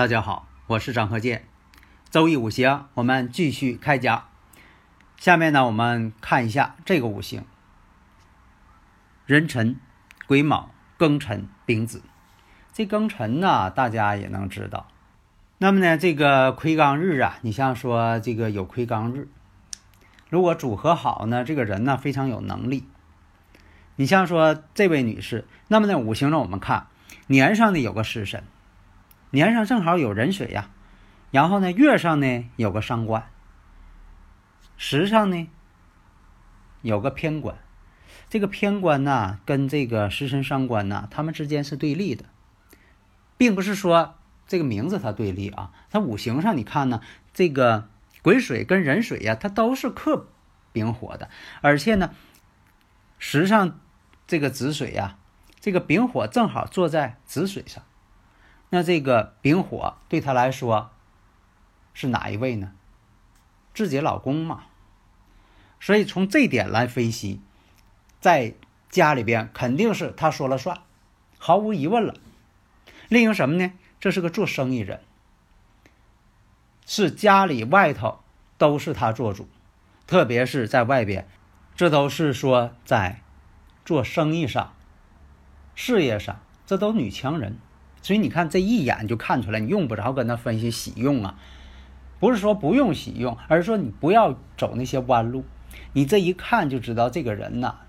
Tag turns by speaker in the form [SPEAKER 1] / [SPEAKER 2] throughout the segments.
[SPEAKER 1] 大家好，我是张鹤剑。周易五行，我们继续开讲。下面呢，我们看一下这个五行：壬辰、癸卯、庚辰、丙子。这庚辰呢，大家也能知道。那么呢，这个魁罡日啊，你像说这个有魁罡日，如果组合好呢，这个人呢非常有能力。你像说这位女士，那么呢，五行呢我们看年上呢有个食神。年上正好有壬水呀，然后呢，月上呢有个伤官，时上呢有个偏官，这个偏官呢跟这个食神伤官呢，他们之间是对立的，并不是说这个名字它对立啊，它五行上你看呢，这个癸水跟壬水呀，它都是克丙火的，而且呢，时上这个子水呀，这个丙火正好坐在子水上。那这个丙火对他来说是哪一位呢？自己老公嘛。所以从这点来分析，在家里边肯定是他说了算，毫无疑问了。另一个什么呢？这是个做生意人，是家里外头都是他做主，特别是在外边，这都是说在做生意上、事业上，这都女强人。所以你看，这一眼就看出来，你用不着跟他分析喜用啊，不是说不用喜用，而是说你不要走那些弯路，你这一看就知道这个人呐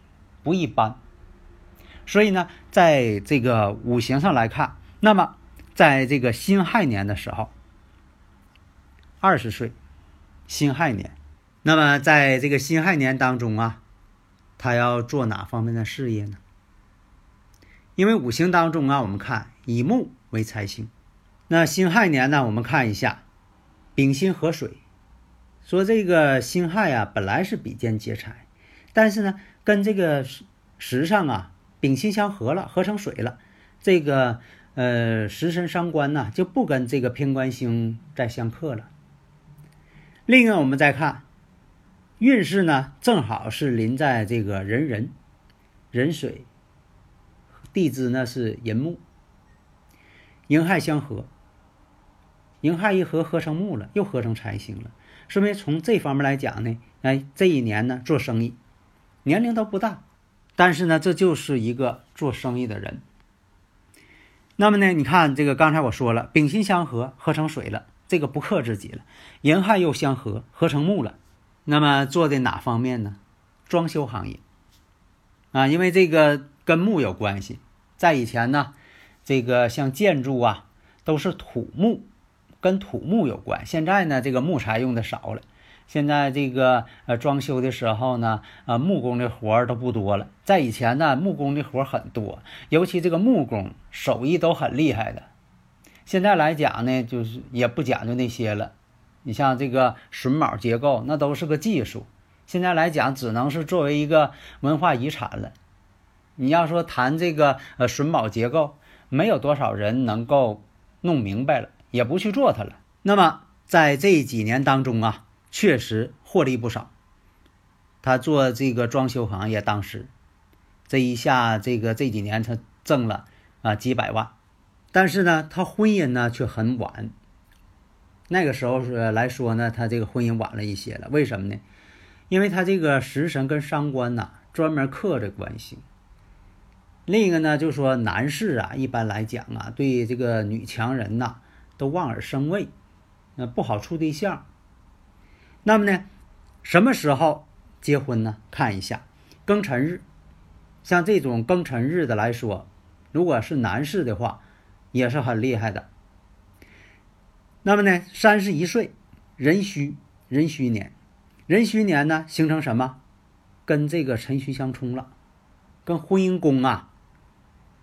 [SPEAKER 1] 不一般。所以呢，在这个五行上来看，那么在这个辛亥年的时候，二十岁，辛亥年，那么在这个辛亥年当中啊，他要做哪方面的事业呢？因为五行当中啊，我们看。以木为财星，那辛亥年呢？我们看一下，丙辛合水，说这个辛亥啊，本来是比肩劫财，但是呢，跟这个时上啊，丙辛相合了，合成水了，这个呃食神伤官呢，就不跟这个偏官星再相克了。另外，我们再看运势呢，正好是临在这个壬壬壬水，地支呢是寅木。寅亥相合，寅亥一合，合成木了，又合成财星了。说明从这方面来讲呢，哎，这一年呢做生意，年龄都不大，但是呢，这就是一个做生意的人。那么呢，你看这个，刚才我说了，丙辛相合，合成水了，这个不克自己了。寅亥又相合，合成木了。那么做的哪方面呢？装修行业啊，因为这个跟木有关系，在以前呢。这个像建筑啊，都是土木，跟土木有关。现在呢，这个木材用的少了。现在这个呃装修的时候呢，呃木工的活儿都不多了。在以前呢，木工的活儿很多，尤其这个木工手艺都很厉害的。现在来讲呢，就是也不讲究那些了。你像这个榫卯结构，那都是个技术。现在来讲，只能是作为一个文化遗产了。你要说谈这个呃榫卯结构。没有多少人能够弄明白了，也不去做它了。那么在这几年当中啊，确实获利不少。他做这个装修行业，当时这一下这个这几年他挣了啊几百万。但是呢，他婚姻呢却很晚。那个时候是来说呢，他这个婚姻晚了一些了。为什么呢？因为他这个食神跟伤官呐，专门克这关系。另一个呢，就是说男士啊，一般来讲啊，对这个女强人呐，都望而生畏，那不好处对象。那么呢，什么时候结婚呢？看一下庚辰日，像这种庚辰日的来说，如果是男士的话，也是很厉害的。那么呢，三十一岁壬戌壬戌年，壬戌年呢形成什么？跟这个辰戌相冲了，跟婚姻宫啊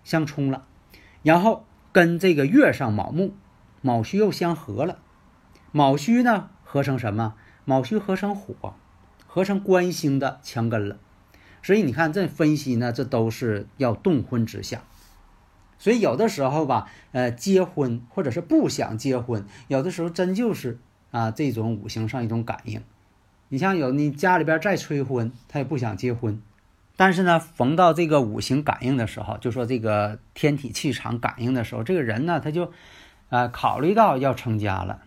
[SPEAKER 1] 相冲了，然后跟这个月上卯木，卯戌又相合了。卯戌呢合成什么？卯戌合成火，合成官星的强根了。所以你看这分析呢，这都是要动婚之象。所以有的时候吧，呃，结婚或者是不想结婚，有的时候真就是啊这种五行上一种感应。你像有你家里边再催婚，他也不想结婚，但是呢，逢到这个五行感应的时候，就说这个天体气场感应的时候，这个人呢，他就啊考虑到要成家了。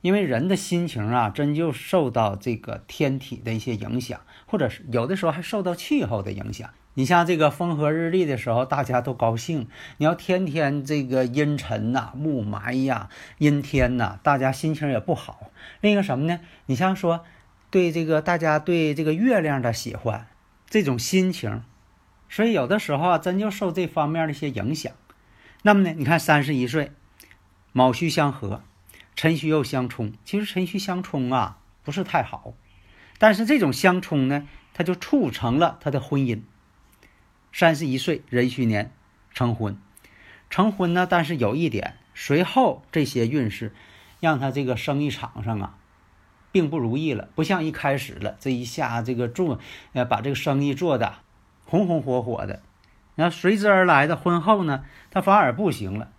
[SPEAKER 1] 因为人的心情啊，真就受到这个天体的一些影响，或者是有的时候还受到气候的影响。你像这个风和日丽的时候，大家都高兴；你要天天这个阴沉呐、雾霾呀、阴天呐，大家心情也不好。另一个什么呢？你像说对这个大家对这个月亮的喜欢，这种心情，所以有的时候啊，真就受这方面的一些影响。那么呢，你看三十一岁，卯戌相合。辰戌又相冲，其实辰戌相冲啊不是太好，但是这种相冲呢，它就促成了他的婚姻。三十一岁壬戌年成婚，成婚呢，但是有一点，随后这些运势让他这个生意场上啊，并不如意了，不像一开始了，这一下这个做呃把这个生意做的红红火火的，然后随之而来的婚后呢，他反而不行了。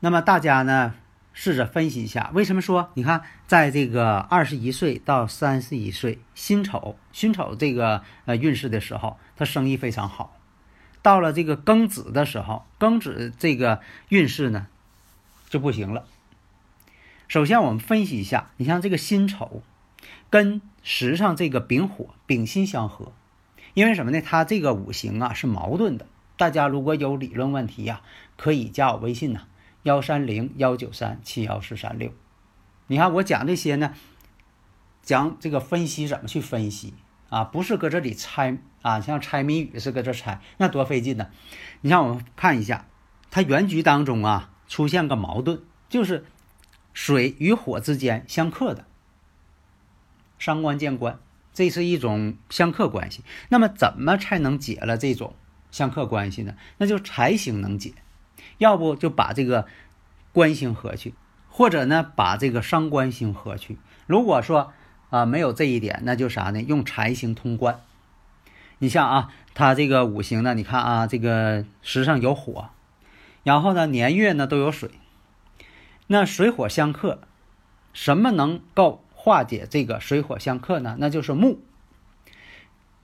[SPEAKER 1] 那么大家呢？试着分析一下，为什么说你看，在这个二十一岁到三十一岁辛丑辛丑这个呃运势的时候，他生意非常好。到了这个庚子的时候，庚子这个运势呢就不行了。首先我们分析一下，你像这个辛丑跟时上这个丙火丙辛相合，因为什么呢？它这个五行啊是矛盾的。大家如果有理论问题呀，可以加我微信呐。幺三零幺九三七幺四三六，你看我讲这些呢，讲这个分析怎么去分析啊？不是搁这里猜啊，像猜谜语是搁这猜，那多费劲呢。你像我们看一下，它原局当中啊出现个矛盾，就是水与火之间相克的，伤官见官，这是一种相克关系。那么怎么才能解了这种相克关系呢？那就财星能解。要不就把这个官星合去，或者呢把这个伤官星合去。如果说啊没有这一点，那就啥呢？用财星通关。你像啊，它这个五行呢，你看啊，这个时上有火，然后呢年月呢都有水，那水火相克，什么能够化解这个水火相克呢？那就是木。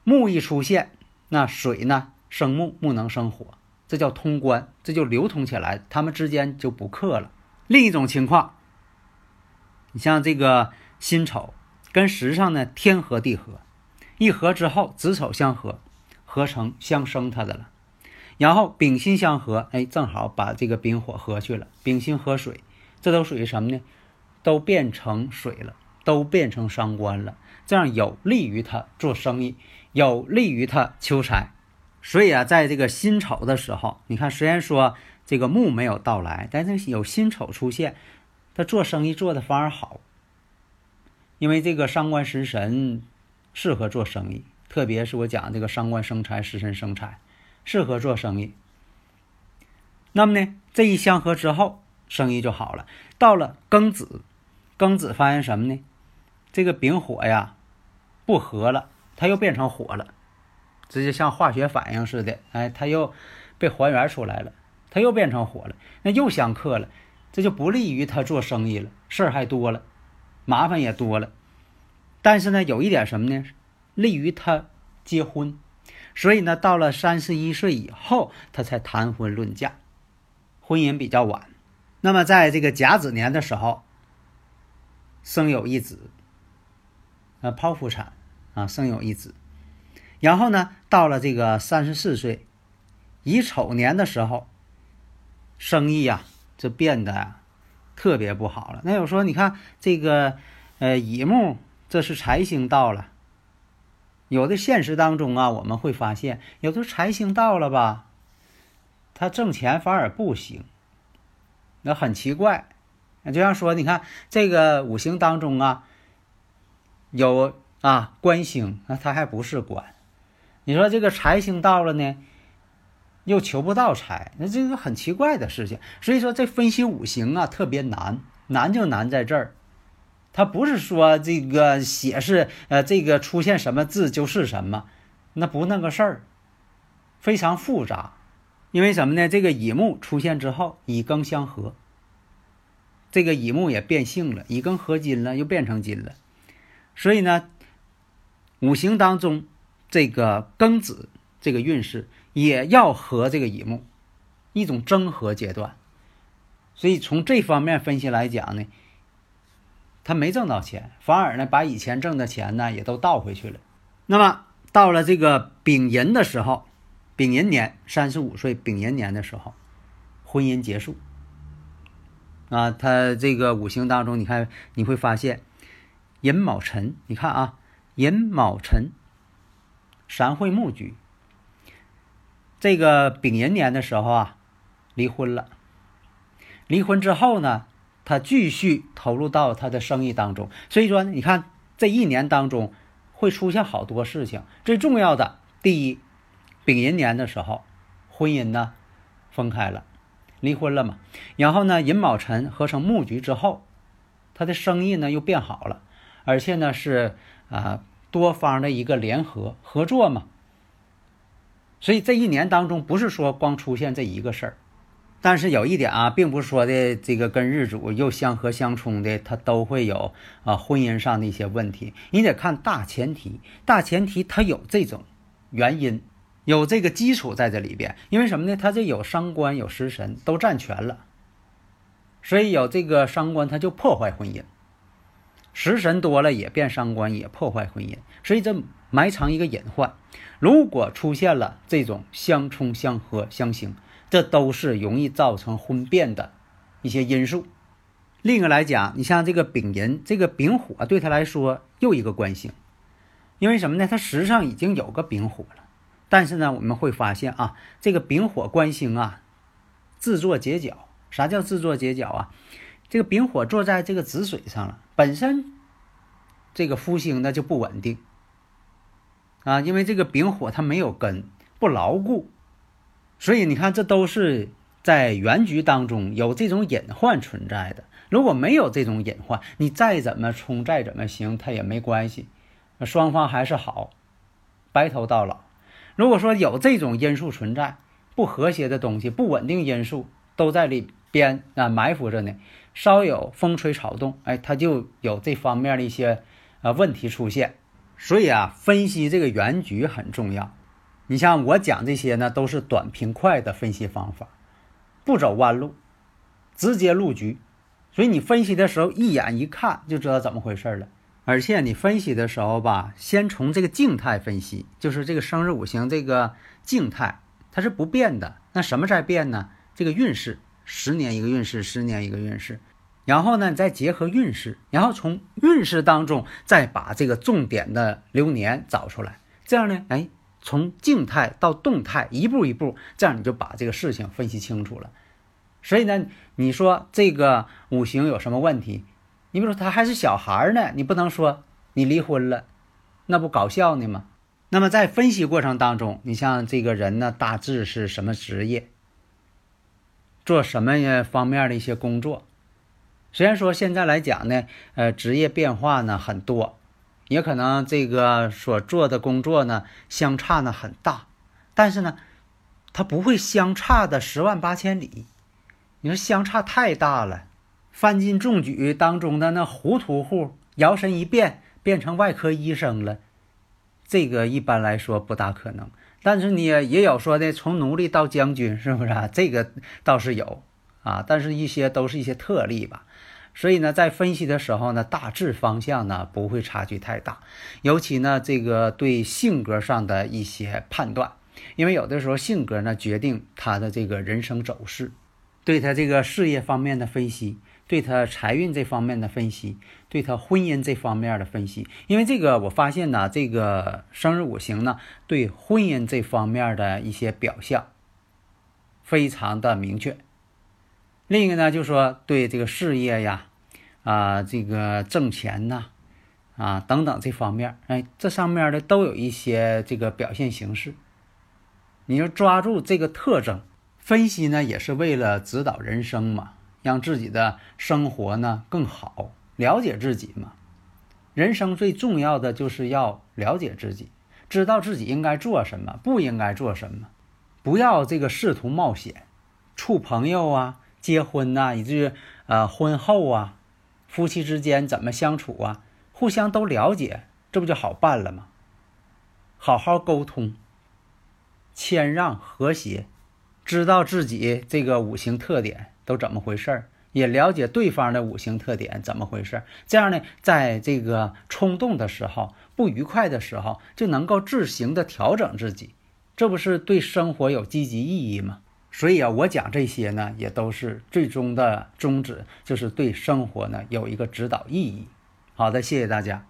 [SPEAKER 1] 木一出现，那水呢生木，木能生火。这叫通关，这就流通起来，他们之间就不克了。另一种情况，你像这个辛丑跟时上呢天合地合，一合之后子丑相合，合成相生它的了。然后丙辛相合，哎，正好把这个丙火合去了。丙辛合水，这都属于什么呢？都变成水了，都变成伤官了。这样有利于他做生意，有利于他求财。所以啊，在这个辛丑的时候，你看，虽然说这个木没有到来，但是有辛丑出现，他做生意做的反而好。因为这个伤官食神适合做生意，特别是我讲这个伤官生财，食神生财，适合做生意。那么呢，这一相合之后，生意就好了。到了庚子，庚子发现什么呢？这个丙火呀不合了，它又变成火了。这就像化学反应似的，哎，它又被还原出来了，它又变成火了，那又相克了，这就不利于他做生意了，事儿还多了，麻烦也多了。但是呢，有一点什么呢？利于他结婚，所以呢，到了三十一岁以后，他才谈婚论嫁，婚姻比较晚。那么在这个甲子年的时候，生有一子，啊，剖腹产啊，生有一子。然后呢，到了这个三十四岁，乙丑年的时候，生意呀，就变得特别不好了。那有说，你看这个，呃，乙木这是财星到了，有的现实当中啊，我们会发现，有的财星到了吧，他挣钱反而不行，那很奇怪。就像说，你看这个五行当中啊，有啊官星，那他还不是官。你说这个财星到了呢，又求不到财，那这个很奇怪的事情。所以说这分析五行啊特别难，难就难在这儿。他不是说这个写是呃这个出现什么字就是什么，那不那个事儿，非常复杂。因为什么呢？这个乙木出现之后，乙庚相合，这个乙木也变性了，乙庚合金了，又变成金了。所以呢，五行当中这个庚子这个运势也要和这个乙木一种争合阶段。所以从这方面分析来讲呢。他没挣到钱，反而呢把以前挣的钱呢也都倒回去了。那么到了这个丙寅的时候，丙寅年三十五岁，丙寅年的时候，婚姻结束。啊，他这个五行当中，你看你会发现寅卯辰，你看啊，寅卯辰，三会木局。这个丙寅年的时候啊，离婚了。离婚之后呢？他继续投入到他的生意当中，所以说你看这一年当中会出现好多事情。最重要的，第一，丙寅年的时候，婚姻呢分开了，离婚了嘛。然后呢，寅卯辰合成木局之后，他的生意呢又变好了，而且呢是啊多方的一个联合合作嘛。所以这一年当中，不是说光出现这一个事儿。但是有一点啊，并不是说的这个跟日主又相合相冲的，他都会有啊婚姻上的一些问题。你得看大前提，大前提它有这种原因，有这个基础在这里边。因为什么呢？他这有伤官有食神都占全了，所以有这个伤官他就破坏婚姻，食神多了也变伤官也破坏婚姻，所以这埋藏一个隐患。如果出现了这种相冲相合相刑。这都是容易造成婚变的一些因素。另一个来讲，你像这个丙寅，这个丙火对他来说又一个官星，因为什么呢？他实际上已经有个丙火了，但是呢，我们会发现啊，这个丙火官星啊，自作结角。啥叫自作结角啊？这个丙火坐在这个子水上了，本身这个夫星呢就不稳定啊，因为这个丙火它没有根，不牢固。所以你看，这都是在原局当中有这种隐患存在的。如果没有这种隐患，你再怎么冲，再怎么行，它也没关系，双方还是好，白头到老。如果说有这种因素存在，不和谐的东西、不稳定因素都在里边啊埋伏着呢，稍有风吹草动，哎，它就有这方面的一些啊问题出现。所以啊，分析这个原局很重要。你像我讲这些呢，都是短平快的分析方法，不走弯路，直接入局。所以你分析的时候，一眼一看就知道怎么回事了。而且你分析的时候吧，先从这个静态分析，就是这个生日五行这个静态，它是不变的。那什么在变呢？这个运势，十年一个运势，十年一个运势。然后呢，你再结合运势，然后从运势当中再把这个重点的流年找出来。这样呢，哎。从静态到动态，一步一步，这样你就把这个事情分析清楚了。所以呢，你说这个五行有什么问题？你比如说他还是小孩呢，你不能说你离婚了，那不搞笑呢吗？那么在分析过程当中，你像这个人呢，大致是什么职业，做什么方面的一些工作？虽然说现在来讲呢，呃，职业变化呢很多。也可能这个所做的工作呢相差呢很大，但是呢，它不会相差的十万八千里。你说相差太大了，范进中举当中的那糊涂户，摇身一变变成外科医生了，这个一般来说不大可能。但是你也有说的从奴隶到将军，是不是啊？这个倒是有啊，但是一些都是一些特例吧。所以呢，在分析的时候呢，大致方向呢不会差距太大，尤其呢这个对性格上的一些判断，因为有的时候性格呢决定他的这个人生走势，对他这个事业方面的分析，对他财运这方面的分析，对他婚姻这方面的分析，因为这个我发现呢，这个生日五行呢对婚姻这方面的一些表象非常的明确。另一个呢，就说对这个事业呀。啊，这个挣钱呐，啊等等这方面，哎，这上面的都有一些这个表现形式。你要抓住这个特征，分析呢，也是为了指导人生嘛，让自己的生活呢更好，了解自己嘛。人生最重要的就是要了解自己，知道自己应该做什么，不应该做什么，不要这个试图冒险，处朋友啊，结婚呐，以至于呃婚后啊，夫妻之间怎么相处啊，互相都了解，这不就好办了吗？好好沟通。谦让和谐，知道自己这个五行特点都怎么回事儿，也了解对方的五行特点怎么回事儿。这样呢，在这个冲动的时候、不愉快的时候，就能够自行的调整自己，这不是对生活有积极意义吗？所以啊，我讲这些呢，也都是最终的宗旨，就是对生活呢有一个指导意义。好的，谢谢大家。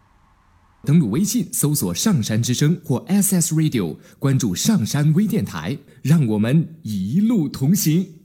[SPEAKER 2] 登录微信搜索“上山之声”或 SS Radio，关注上山微电台，让我们一路同行。